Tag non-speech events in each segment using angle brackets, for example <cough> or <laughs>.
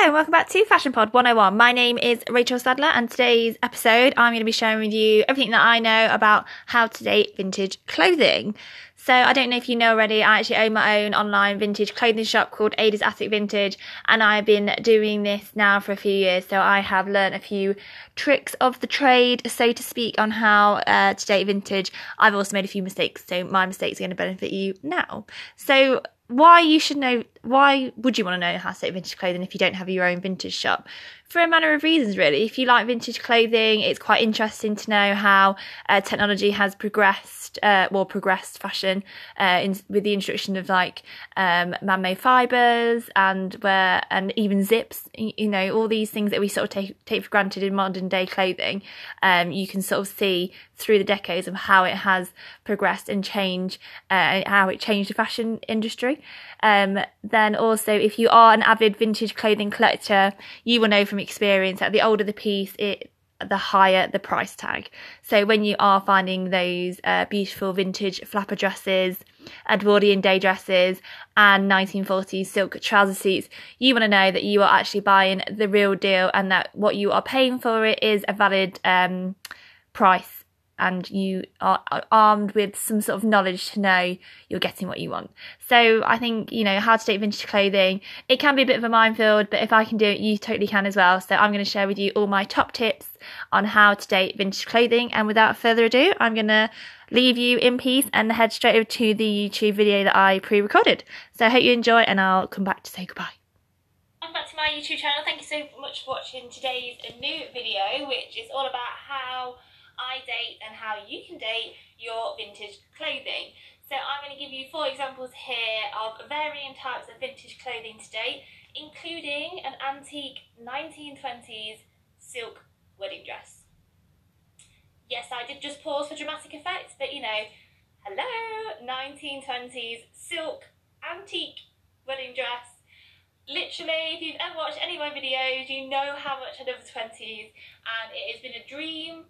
Hello and welcome back to Fashion Pod 101. My name is Rachel Sadler and today's episode I'm going to be sharing with you everything that I know about how to date vintage clothing. So I don't know if you know already, I actually own my own online vintage clothing shop called Ada's Attic Vintage and I've been doing this now for a few years. So I have learned a few tricks of the trade, so to speak, on how uh, to date vintage. I've also made a few mistakes, so my mistakes are going to benefit you now. So why you should know why would you want to know how to date vintage clothing if you don't have your own vintage shop for a manner of reasons, really. If you like vintage clothing, it's quite interesting to know how uh, technology has progressed, uh, well, progressed fashion uh, in, with the introduction of like um, man-made fibers and where and even zips. You know, all these things that we sort of take take for granted in modern day clothing. Um, you can sort of see through the decades of how it has progressed and changed, uh, how it changed the fashion industry. Um, then also, if you are an avid vintage clothing collector, you will know from experience that the older the piece, it the higher the price tag. So when you are finding those uh, beautiful vintage flapper dresses, Edwardian day dresses, and 1940s silk trouser suits, you want to know that you are actually buying the real deal and that what you are paying for it is a valid um, price and you are armed with some sort of knowledge to know you're getting what you want. So I think, you know, how to date vintage clothing, it can be a bit of a minefield, but if I can do it, you totally can as well. So I'm going to share with you all my top tips on how to date vintage clothing. And without further ado, I'm going to leave you in peace and head straight over to the YouTube video that I pre-recorded. So I hope you enjoy and I'll come back to say goodbye. Back to my YouTube channel. Thank you so much for watching today's new video, which is all about how I date and how you can date your vintage clothing. So I'm going to give you four examples here of varying types of vintage clothing to date, including an antique 1920s silk wedding dress. Yes, I did just pause for dramatic effect, but you know, hello, 1920s silk antique wedding dress. Literally, if you've ever watched any of my videos, you know how much I love the 20s, and it has been a dream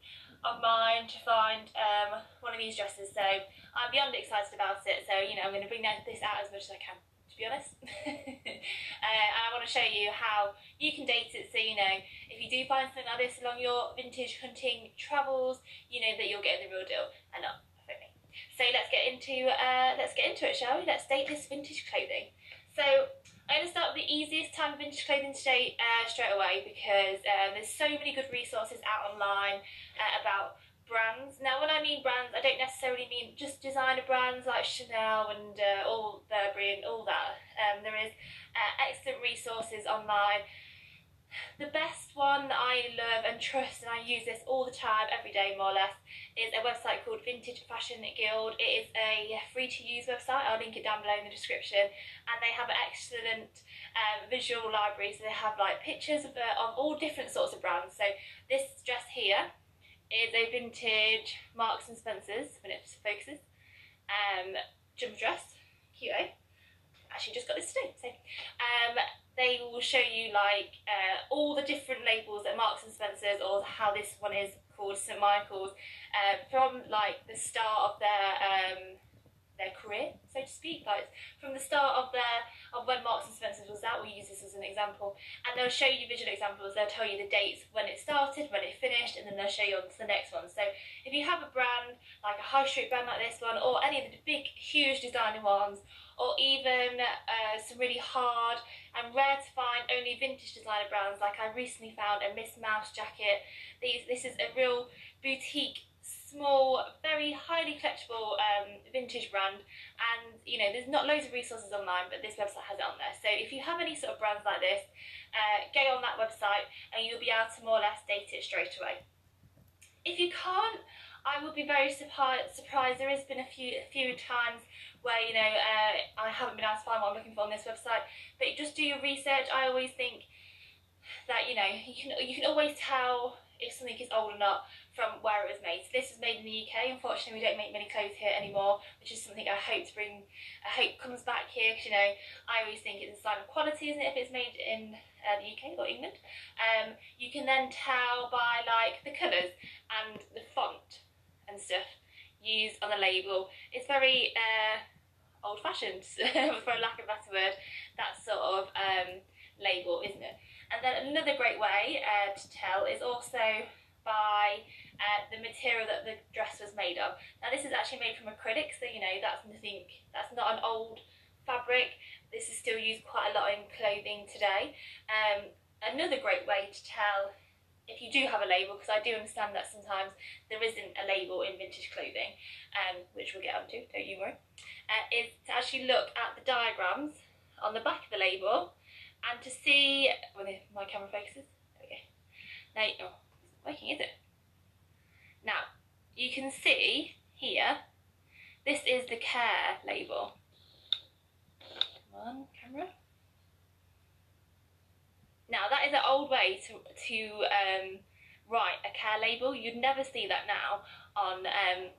of mine to find um, one of these dresses. So I'm beyond excited about it. So, you know, I'm going to bring this out as much as I can, to be honest. <laughs> uh, and I want to show you how you can date it. So, you know, if you do find something like this along your vintage hunting travels, you know that you're getting the real deal and not me. So let's get into uh, let's get into it, shall we? Let's date this vintage clothing. So easiest time of vintage clothing today uh, straight away because uh, there's so many good resources out online uh, about brands. Now, when I mean brands, I don't necessarily mean just designer brands like Chanel and uh, all Burberry and all that. Um, there is uh, excellent resources online the best one that I love and trust, and I use this all the time, every day more or less, is a website called Vintage Fashion Guild. It is a free to use website, I'll link it down below in the description, and they have an excellent um, visual library, so they have like pictures of, uh, of all different sorts of brands. So this dress here is a vintage Marks and Spencer's, when it focuses, um, jumper dress, cute eh? Actually just got this today, so um, they will show you like uh, all the different labels at Marks and Spencer's or how this one is called St Michael's uh, from like the start of their um, their career, so to speak, like from the start of their of when Marks and Spencer's was out. We'll use this as an example, and they'll show you visual examples. They'll tell you the dates when it started, when it finished, and then they'll show you on to the next one. So if you have a brand like a high street brand like this one, or any of the big, huge designer ones, or even uh, some really hard and rare to find only vintage designer brands like I recently found a Miss Mouse jacket. These, this is a real boutique small, very highly collectible um, vintage brand and you know there's not loads of resources online but this website has it on there so if you have any sort of brands like this uh, go on that website and you'll be able to more or less date it straight away. If you can't I will be very surprised. There has been a few a few times where you know uh, I haven't been able to find what I'm looking for on this website. But just do your research. I always think that you know you can you can always tell if something is old or not from where it was made. So this is made in the UK. Unfortunately, we don't make many clothes here anymore, which is something I hope to bring. I hope comes back here because you know I always think it's a sign of quality, isn't it? If it's made in uh, the UK or England, um, you can then tell by like the colours and the font and stuff used on the label. It's very uh, old fashioned, <laughs> for lack of a better word, that sort of um, label, isn't it? And then another great way uh, to tell is also by uh, the material that the dress was made of. Now this is actually made from acrylic, so you know that's nothing. That's not an old fabric. This is still used quite a lot in clothing today. Um, another great way to tell if you do have a label, because I do understand that sometimes there isn't a label in vintage clothing, um, which we'll get onto, don't you worry, uh, is to actually look at the diagrams on the back of the label and to see, when my camera focuses, there we go. Now, oh, it's working, is it? Now, you can see here, this is the care label. Come on, camera. Now that is an old way to, to um, write a care label. You'd never see that now on um,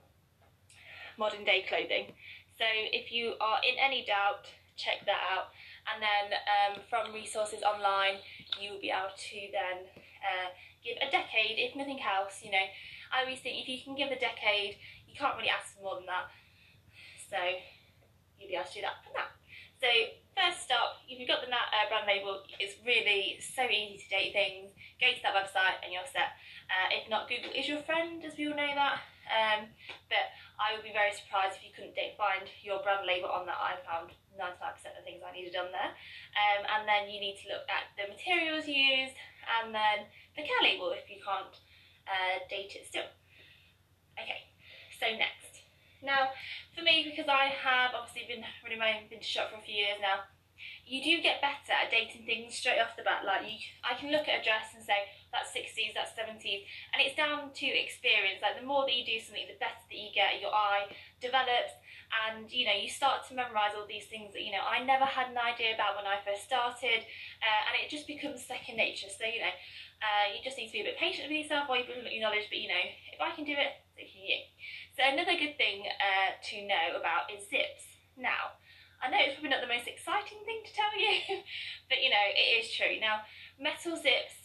modern day clothing. So if you are in any doubt, check that out. And then um, from resources online, you will be able to then uh, give a decade, if nothing else, you know. I always think if you can give a decade, you can't really ask for more than that. So you'll be able to do that from that. So first stop, if you've got the uh, brand label, it's really so easy to date things. Go to that website and you're set. Uh, if not, Google is your friend, as we all know that. Um, I would be very surprised if you couldn't find your brand label on that. I found 99% of the things I needed on there. Um, and then you need to look at the materials used and then the care label if you can't uh, date it still. Okay, so next. Now, for me, because I have obviously been running my own vintage shop for a few years now, you do get better at dating things straight off the bat. Like you, I can look at a dress and say that's 60s, that's 70s, and it's down to experience. Like the more that you do something, the better that you get. Your eye develops, and you know you start to memorize all these things that you know I never had an idea about when I first started, uh, and it just becomes second nature. So you know, uh, you just need to be a bit patient with yourself while you build your knowledge. But you know, if I can do it, so can you. So another good thing uh, to know about is zips. Now, I know it's probably not the most exciting thing to tell you, <laughs> but you know, it is true. Now, metal zips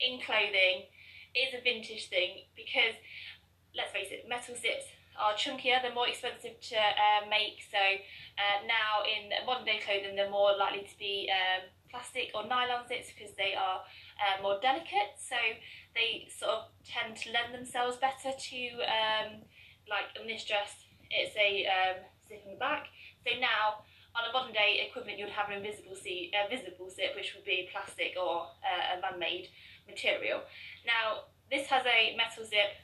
in clothing is a vintage thing because, let's face it, metal zips are chunkier, they're more expensive to uh, make. So uh, now in modern day clothing, they're more likely to be um, plastic or nylon zips because they are uh, more delicate. So they sort of tend to lend themselves better to, um, like in this dress, it's a um, zip in the back. So now on a modern day equivalent, you'd have an invisible zip, uh, visible zip, which would be plastic or uh, a man-made material. Now this has a metal zip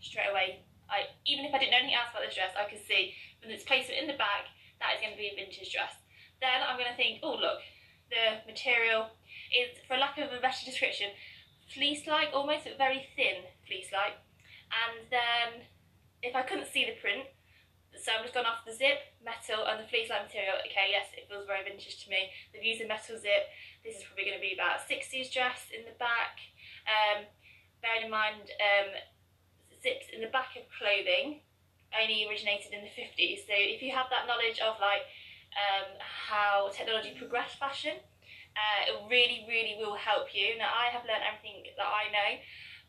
straight away I, even if I didn't know anything else about this dress, I could see from its placement in the back, that is going to be a vintage dress. Then I'm going to think, oh look, the material is, for lack of a better description, fleece-like, almost very thin fleece-like. And then if I couldn't see the print, so I'm just gone off the zip, metal and the fleece-like material. Okay, yes, it feels very vintage to me. They've used a metal zip. This is probably going to be about 60s dress in the back. Um, bearing in mind, um, zips in the back of clothing only originated in the 50s. So if you have that knowledge of like um, how technology progressed fashion, uh, it really, really will help you. Now I have learned everything that I know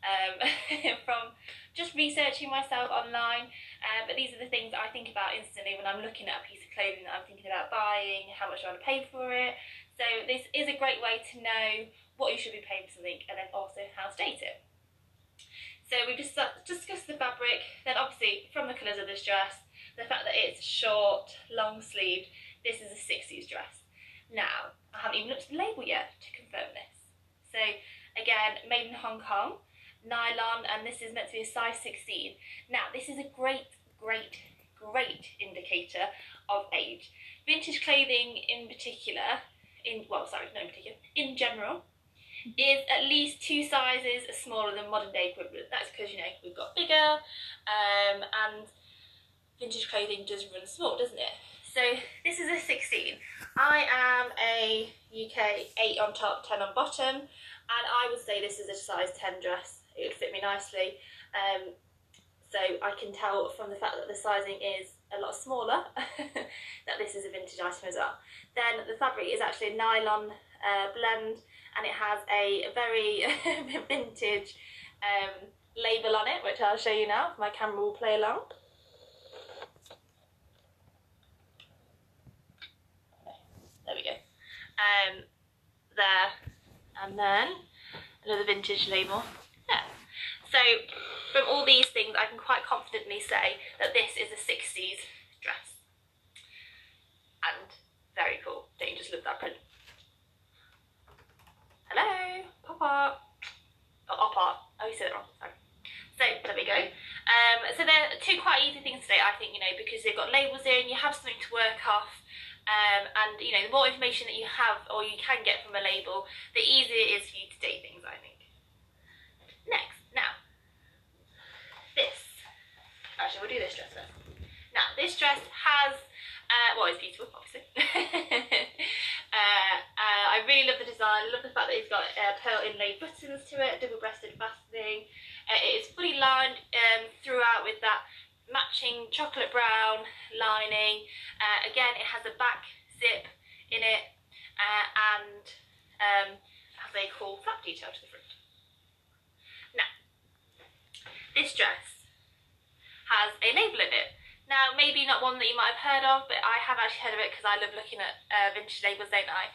um, <laughs> from just researching myself online. Uh, but these are the things I think about instantly when I'm looking at a piece of clothing that I'm thinking about buying, how much I want to pay for it. So this is a great way to know what you should be paying for something and then also how to date it. So we've just discussed the fabric, then obviously from the colours of this dress, the fact that it's short, long sleeved, this is a 60s dress. Now, I haven't even looked at the label yet to confirm this. So again, made in Hong Kong, nylon, and this is meant to be a size 16. Now, this is a great, great, great indicator of age. Vintage clothing in particular, in well, sorry, not in particular, in general, is at least two sizes smaller than modern day equivalent. That's because, you know, we've got bigger um, and vintage clothing does run small, doesn't it? So this is a 16. I am a UK 8 on top, 10 on bottom, and I would say this is a size 10 dress. It would fit me nicely. Um, so I can tell from the fact that the sizing is a lot smaller <laughs> that this is a vintage item as well. Then the fabric is actually a nylon uh, blend and it has a very <laughs> vintage um, label on it, which I'll show you now. My camera will play along. There we go. Um, there, And then another vintage label. So from all these things, I can quite confidently say that this is a 60s dress. And very cool. Don't you just love that print? Hello, pop art. Oh, op art. Oh, you said it wrong. Sorry. So there we go. Um, so they're two quite easy things today, I think, you know, because they've got labels in, you have something to work off. Um, and you know, the more information that you have or you can get from a label, the easier it is for you to date things, I think. Next, now, this. Actually, we'll do this dress first. Now, this dress has, uh, well, it's beautiful, obviously. <laughs> uh, uh, I really love the design. I love the fact that it's got pearl inlaid buttons to it, double-breasted fastening. Uh, it is fully lined um, throughout with that matching chocolate brown lining. Uh, again, it has a back zip in it uh, and um, has a cool flap detail to the front. This dress has a label in it. Now, maybe not one that you might have heard of, but I have actually heard of it because I love looking at uh, vintage labels, don't I?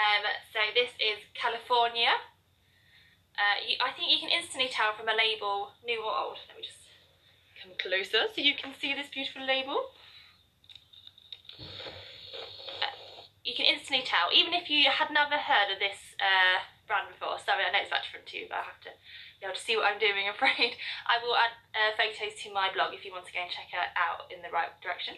Um, so this is California. Uh, you, I think you can instantly tell from a label, new or old. Let me just come closer so you can see this beautiful label. Uh, you can instantly tell, even if you had never heard of this uh, brand before. Sorry, I know it's that different too, but I have to be able to see what I'm doing, I'm afraid. <laughs> I will add uh, photos to my blog if you want to go and check it out in the right direction.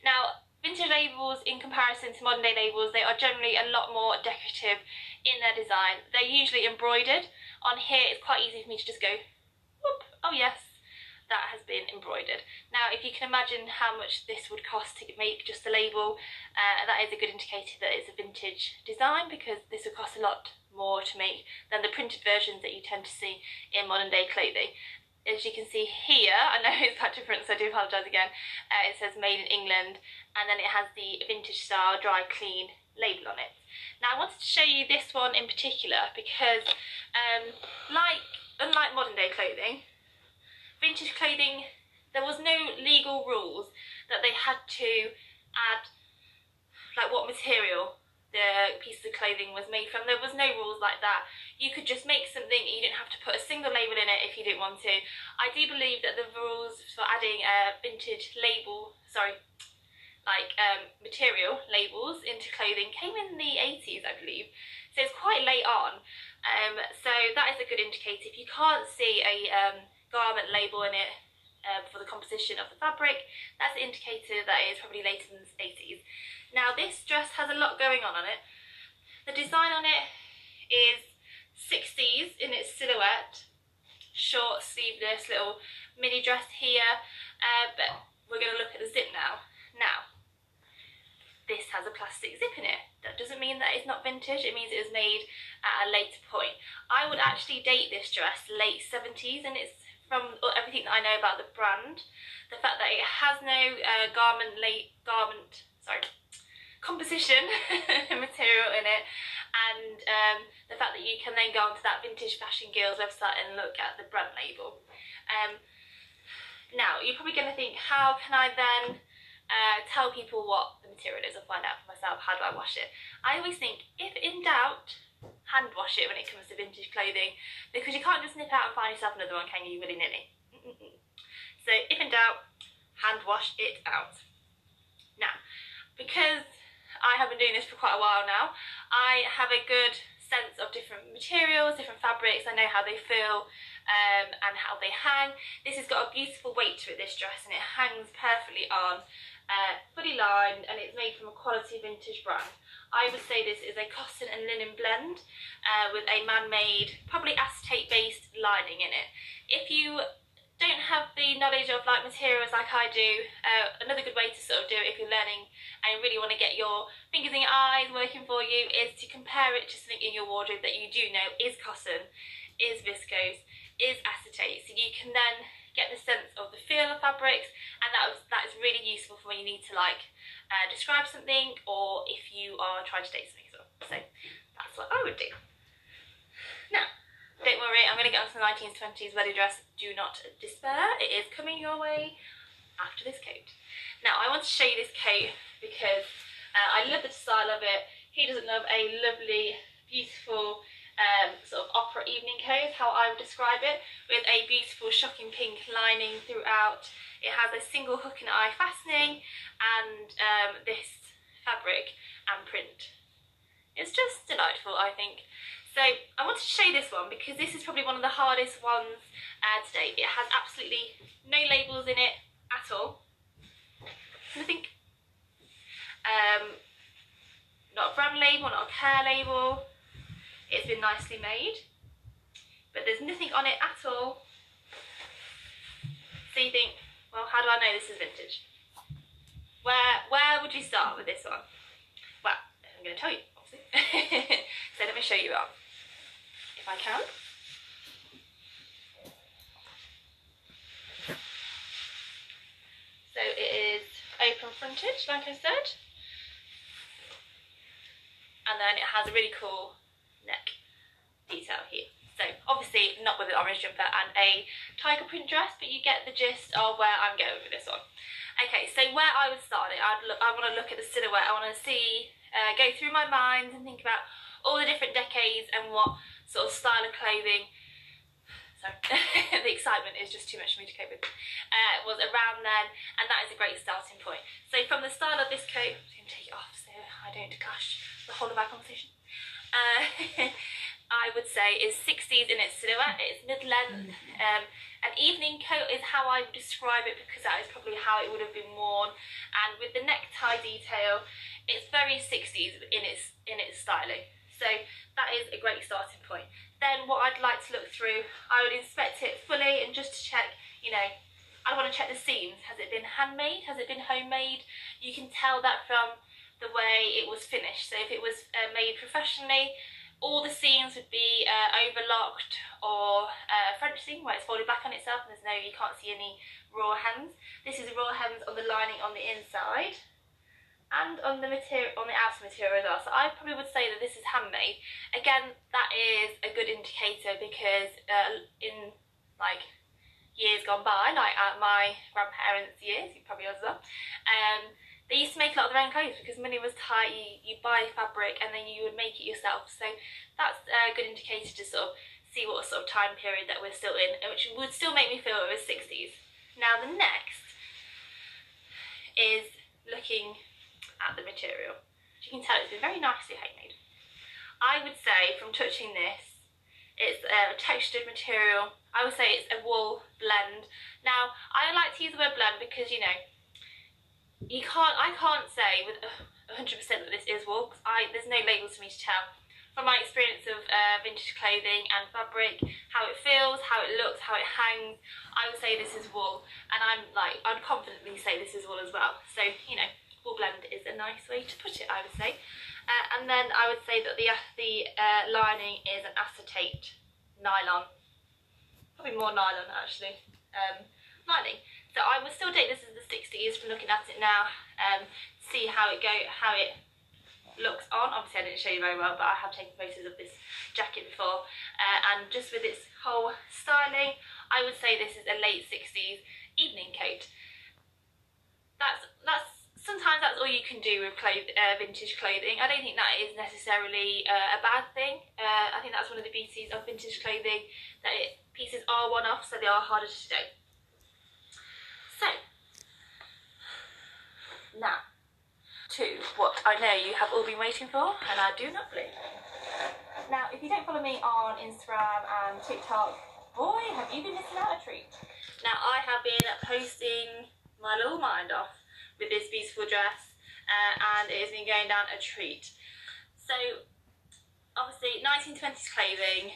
Now, vintage labels in comparison to modern day labels, they are generally a lot more decorative in their design. They're usually embroidered. On here, it's quite easy for me to just go, whoop, oh yes, that has been embroidered. Now if you can imagine how much this would cost to make just the label, uh, that is a good indicator that it's a vintage design because this would cost a lot more to make than the printed versions that you tend to see in modern day clothing. As you can see here, I know <laughs> it's quite different so I do apologise again, uh, it says made in England and then it has the vintage style dry clean label on it. Now I wanted to show you this one in particular because um, like unlike modern day clothing, vintage clothing, there was no legal rules that they had to add like what material the piece of clothing was made from. There was no rules like that. You could just make something, you didn't have to put a single label in it if you didn't want to. I do believe that the rules for adding a vintage label, sorry, like um, material labels into clothing came in the 80s, I believe. So it's quite late on. Um, so that is a good indicator. If you can't see a um, garment label in it um, for the composition of the fabric. That's an indicator that it is probably later than the 80s. Now this dress has a lot going on on it. The design on it is 60s in its silhouette, short sleeveless little mini dress here, uh, but we're going to look at the zip now. Now, this has a plastic zip in it. That doesn't mean that it's not vintage, it means it was made at a later point. I would actually date this dress late 70s and it's from everything that I know about the brand, the fact that it has no uh, garment late garment sorry composition <laughs> material in it, and um, the fact that you can then go onto that Vintage Fashion Guild's website and look at the brand label. Um, now you're probably going to think, how can I then uh, tell people what the material is or find out for myself? How do I wash it? I always think, if in doubt, hand wash it when it comes to vintage clothing because you can't just nip out and find yourself another one, can you, willy-nilly? So if in doubt, hand wash it out. Now, because I have been doing this for quite a while now, I have a good sense of different materials, different fabrics, I know how they feel um, and how they hang. This has got a beautiful weight to it, this dress, and it hangs perfectly on, uh, fully lined, and it's made from a quality vintage brand. I would say this is a cotton and linen blend uh, with a man-made, probably acetate-based lining in it. If you don't have the knowledge of like materials like I do, uh, another good way to sort of do it if you're learning and really want to get your fingers and your eyes working for you is to compare it to something in your wardrobe that you do know is cotton, is viscose, is acetate. So you can then get the sense of the feel of fabrics and that, was, that is really useful for when you need to like uh, describe something or if you are trying to date something as well. So that's what I would do. Now, don't worry, I'm going to get on to the 1920s wedding dress. Do not despair, it is coming your way after this coat. Now, I want to show you this coat because uh, I love the style of it. Who doesn't love a lovely, beautiful um, sort of opera evening coat, how I would describe it, with a beautiful shocking pink lining throughout. It has a single hook and eye fastening and um, this fabric and print. It's just delightful, I think. So I wanted to show you this one because this is probably one of the hardest ones uh, today. It has absolutely no labels in it at all. Nothing. Um, not a brand label, not a care label. It's been nicely made. But there's nothing on it at all. So you think, well, how do I know this is vintage? Where, where would you start with this one? Well, I'm going to tell you, obviously. <laughs> so let me show you on, if I can. So it is open frontage, like I said. And then it has a really cool neck detail here. So obviously not with an orange jumper and a tiger print dress, but you get the gist of where I'm going with this one. Okay, so where I would start it, I'd look, I want to look at the silhouette. I want to see, uh, go through my mind and think about all the different decades and what sort of style of clothing. Sorry, <laughs> the excitement is just too much for me to cope with. Uh, was around then, and that is a great starting point. So from the style of this coat, I'm going to take it off so I don't gush the whole of our conversation. Uh, <laughs> I would say is 60s in its silhouette. It's mid-length. Um, an evening coat is how I would describe it because that is probably how it would have been worn. And with the necktie detail, it's very 60s in its in its styling. So that is a great starting point. Then what I'd like to look through, I would inspect it fully and just to check, you know, I want to check the seams. Has it been handmade? Has it been homemade? You can tell that from the way it was finished. So if it was uh, made professionally, all the seams would be uh, overlocked or uh, French seam where it's folded back on itself and there's no, you can't see any raw hems. This is raw hems on the lining on the inside and on the material on the outer material as well. So I probably would say that this is handmade. Again, that is a good indicator because uh, in like years gone by, like at my grandparents' years, you probably as well, um, they used to make a lot of their own clothes because money was tight, you, you buy fabric and then you would make it yourself. So that's a good indicator to sort of see what sort of time period that we're still in, which would still make me feel it was 60s. Now the next is looking at the material. As you can tell it's been very nicely handmade. I would say from touching this, it's a textured material. I would say it's a wool blend. Now, I like to use the word blend because, you know, you can't, I can't say with 100% that this is wool because I, there's no labels for me to tell. From my experience of uh, vintage clothing and fabric, how it feels, how it looks, how it hangs, I would say this is wool. And I'm like, I'd confidently say this is wool as well. So, you know, wool blend is a nice way to put it, I would say. Uh, and then I would say that the, the uh, lining is an acetate nylon. Probably more nylon actually. Um, lining. I would still take this as the 60s from looking at it now, um, see how it go, how it looks on. Obviously I didn't show you very well, but I have taken photos of this jacket before. Uh, and just with its whole styling, I would say this is a late 60s evening coat. That's, that's sometimes that's all you can do with cloth, uh, vintage clothing. I don't think that is necessarily uh, a bad thing. Uh, I think that's one of the beauties of vintage clothing, that it, pieces are one-off, so they are harder to do. So, now, to what I know you have all been waiting for, and I do not blame Now, if you don't follow me on Instagram and TikTok, boy, have you been missing out a treat. Now, I have been posting my little mind off with this beautiful dress, uh, and it has been going down a treat. So, obviously, 1920s clothing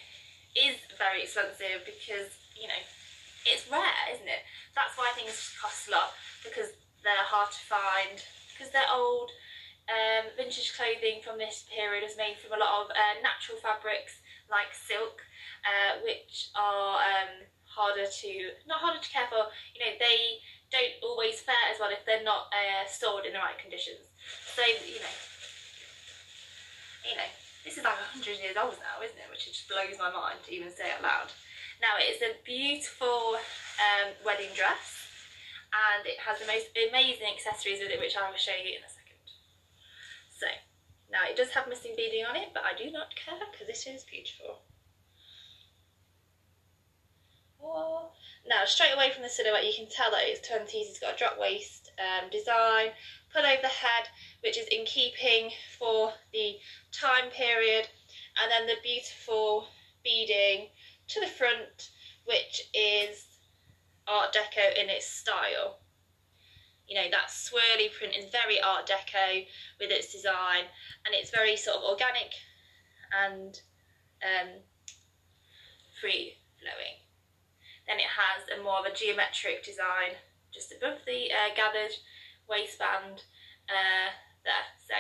is very expensive because, you know, it's rare, isn't it? That's why things cost a lot because they're hard to find, because they're old. Um, vintage clothing from this period is made from a lot of uh, natural fabrics like silk, uh, which are um, harder to, not harder to care for, you know, they don't always fare as well if they're not uh, stored in the right conditions. So, you know, you know, this is like 100 years old now, isn't it? Which just blows my mind to even say out loud. Now it is a beautiful um, wedding dress and it has the most amazing accessories with it which I will show you in a second. So Now it does have missing beading on it, but I do not care because it is beautiful. Oh. Now straight away from the silhouette you can tell that it's 20s, it's got a drop waist um, design, pull over the head which is in keeping for the time period and then the beautiful beading to the front which is Art Deco in its style. You know, that swirly print is very Art Deco with its design and it's very sort of organic and um, free flowing. Then it has a more of a geometric design just above the uh, gathered waistband uh, there. So,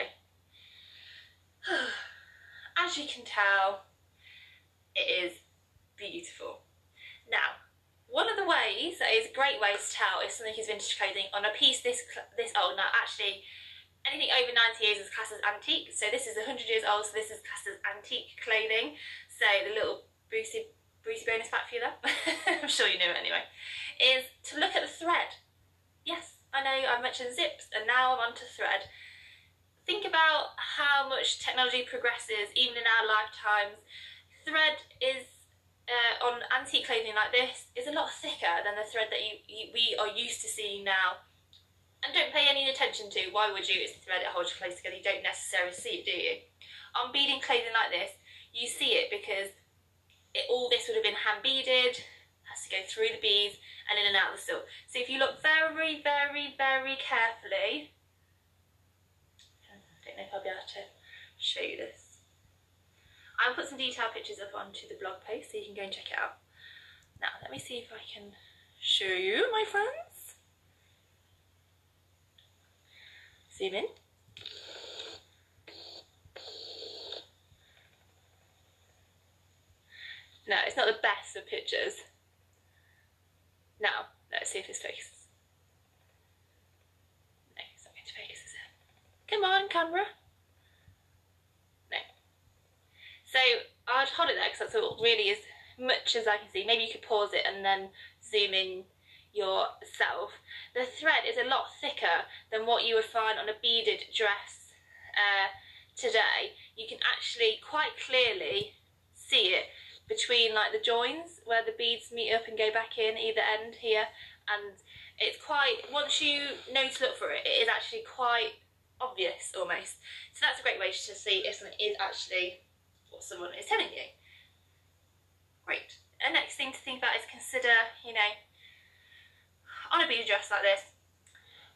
<sighs> as you can tell, it is beautiful. Now, one of the ways that is a great way to tell if something is vintage clothing on a piece this this old. Now, actually, anything over 90 years is classed as antique. So this is 100 years old, so this is classed as antique clothing. So the little Brucey, Brucey bonus fact for you there, <laughs> I'm sure you knew it anyway, is to look at the thread. Yes, I know I mentioned zips and now I'm onto thread. Think about how much technology progresses even in our lifetimes. Thread is uh, on antique clothing like this is a lot thicker than the thread that you, you, we are used to seeing now. And don't pay any attention to, why would you? It's the thread that holds your clothes together, you don't necessarily see it, do you? On beading clothing like this, you see it because it, all this would have been hand beaded, has to go through the beads and in and out of the silk. So if you look very, very, very carefully, I don't know if I'll be able to show you this. I'll put some detailed pictures up onto the blog post so you can go and check it out. Now, let me see if I can show you, my friends. Zoom in. No, it's not the best of pictures. Now, let's see if this focuses. No, it's not going to focus, is it? Come on, camera. So I'd hold it there because that's all really as much as I can see. Maybe you could pause it and then zoom in yourself. The thread is a lot thicker than what you would find on a beaded dress uh, today. You can actually quite clearly see it between like the joins where the beads meet up and go back in either end here and it's quite once you know to look for it it is actually quite obvious almost so that's a great way to see if something is actually someone is telling you. Great. The next thing to think about is consider, you know, on a bead dress like this,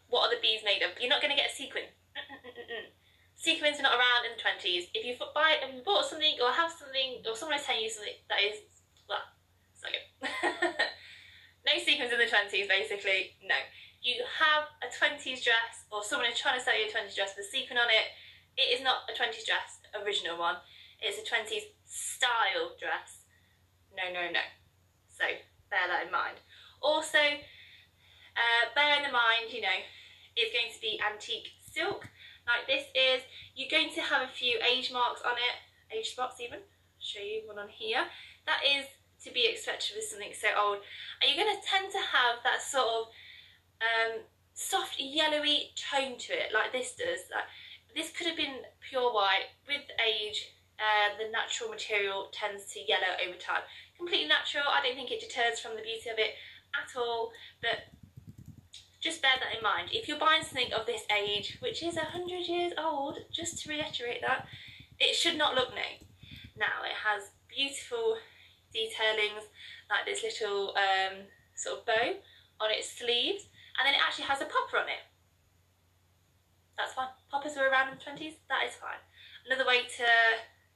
what are the beads made of? You're not going to get a sequin. <clears throat> Sequins are not around in the 20s. If you buy, if you bought something or have something, or someone is telling you something that is, well, not <laughs> no sequins in the 20s, basically, no. You have a 20s dress, or someone is trying to sell you a 20s dress with a sequin on it, it is not a 20s dress, original one. It's a 20s style dress. No, no, no. So bear that in mind. Also, uh, bear in mind, you know, it's going to be antique silk like this is. You're going to have a few age marks on it, age spots even. I'll show you one on here. That is to be expected with something so old. And you're going to tend to have that sort of um, soft yellowy tone to it, like this does. Like, this could have been pure white with age uh, the natural material tends to yellow over time. Completely natural, I don't think it deters from the beauty of it at all, but just bear that in mind. If you're buying something of this age, which is 100 years old, just to reiterate that, it should not look new. Now, it has beautiful detailings, like this little um, sort of bow on its sleeves, and then it actually has a popper on it. That's fine. Poppers were around in the 20s, that is fine. Another way to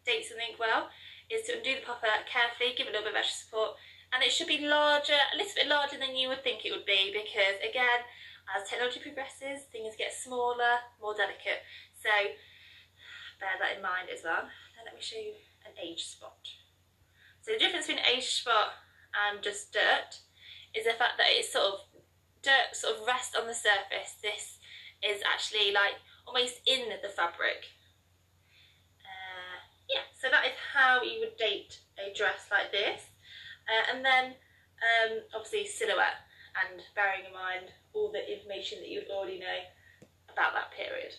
date something well is to undo the popper carefully, give it a little bit of extra support, and it should be larger, a little bit larger than you would think it would be because again, as technology progresses, things get smaller, more delicate. So bear that in mind as well. Now let me show you an age spot. So the difference between age spot and just dirt is the fact that it's sort of dirt sort of rests on the surface. This is actually like almost in the fabric yeah, so that is how you would date a dress like this. Uh, and then um, obviously silhouette and bearing in mind all the information that you already know about that period.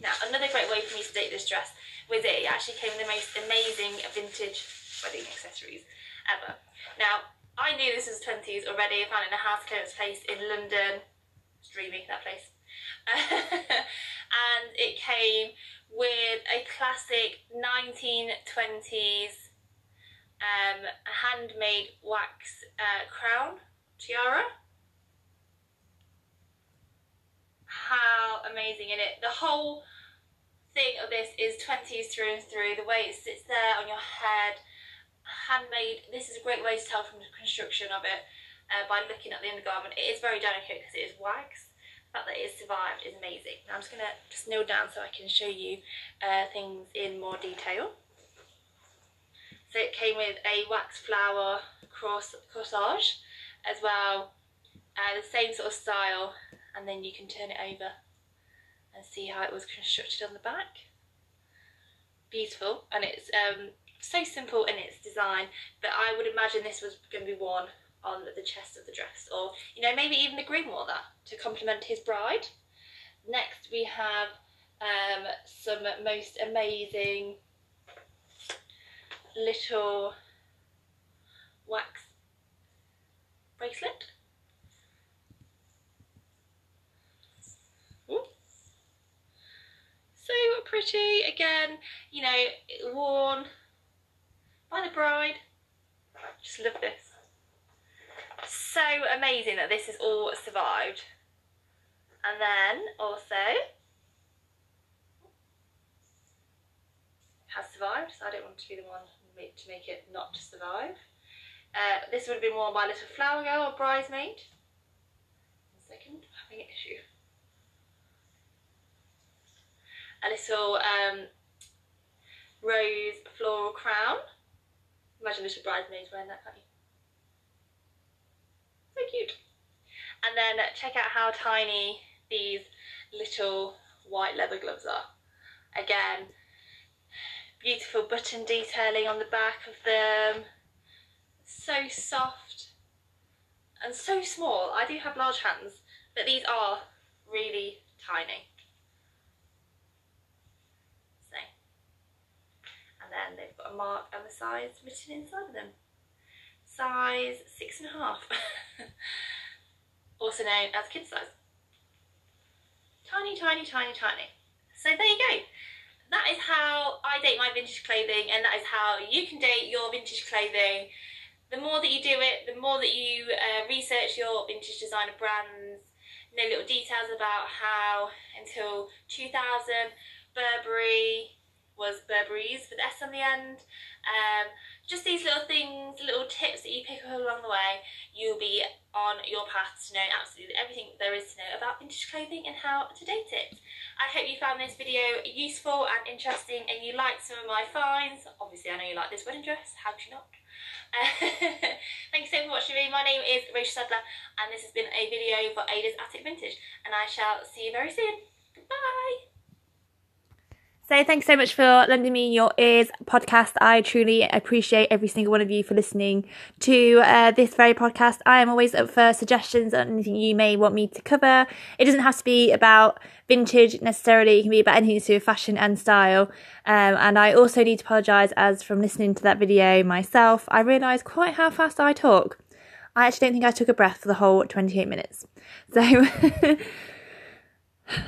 Now, another great way for me to date this dress was it actually came with the most amazing vintage wedding accessories ever. Now, I knew this was 20s already. I found it in a house clearance place in London. It's dreamy, that place. <laughs> and it came with a classic 1920s um, handmade wax uh, crown tiara. How amazing in it. The whole thing of this is 20s through and through. The way it sits there on your head, handmade. This is a great way to tell from the construction of it uh, by looking at the undergarment. It is very delicate because it is wax. Fact that it survived is amazing. Now I'm just going to just kneel down so I can show you uh, things in more detail. So it came with a wax flower cross corsage as well, uh, the same sort of style, and then you can turn it over and see how it was constructed on the back. Beautiful, and it's um, so simple in its design, but I would imagine this was going to be worn on the chest of the dress, or you know, maybe even wore that to complement his bride. Next, we have um, some most amazing little wax bracelet. So pretty, again, you know, worn by the bride. Just love this. So amazing that this has all survived. And then also has survived, so I don't want to be the one to make it not survive. Uh, this would have been worn by little flower girl or bridesmaid. One second, I'm having an issue. A little um, rose floral crown. Imagine little bridesmaids wearing that, can't you? So cute. And then check out how tiny these little white leather gloves are. Again, beautiful button detailing on the back of them. So soft and so small. I do have large hands, but these are really tiny. So, and then they've got a mark on the size written inside of them. Size six and a half, <laughs> also known as kid size. Tiny, tiny, tiny, tiny. So there you go that is how I date my vintage clothing and that is how you can date your vintage clothing. The more that you do it, the more that you uh, research your vintage designer brands, know little details about how until 2000 Burberry was Burberry's with S on the end. Um, just these little things, little tips that you pick up along the way, you'll be on your path to know absolutely everything there is to know about vintage clothing and how to date it. I hope you found this video useful and interesting and you liked some of my finds. Obviously I know you like this wedding dress, how could you not? <laughs> thank you so much for watching me. My name is Rachel Sadler and this has been a video for Ada's Attic Vintage and I shall see you very soon. Bye! So thanks so much for lending me your ears podcast. I truly appreciate every single one of you for listening to uh, this very podcast. I am always up for suggestions on anything you may want me to cover. It doesn't have to be about vintage necessarily. It can be about anything to do with fashion and style. Um, and I also need to apologise as from listening to that video myself, I realised quite how fast I talk. I actually don't think I took a breath for the whole 28 minutes. So <laughs>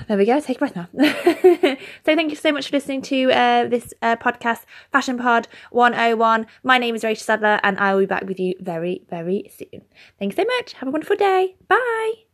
There we go. Take a breath now. so thank you so much for listening to uh, this uh, podcast, Fashion Pod 101. My name is Rachel Sadler and I will be back with you very, very soon. Thanks so much. Have a wonderful day. Bye.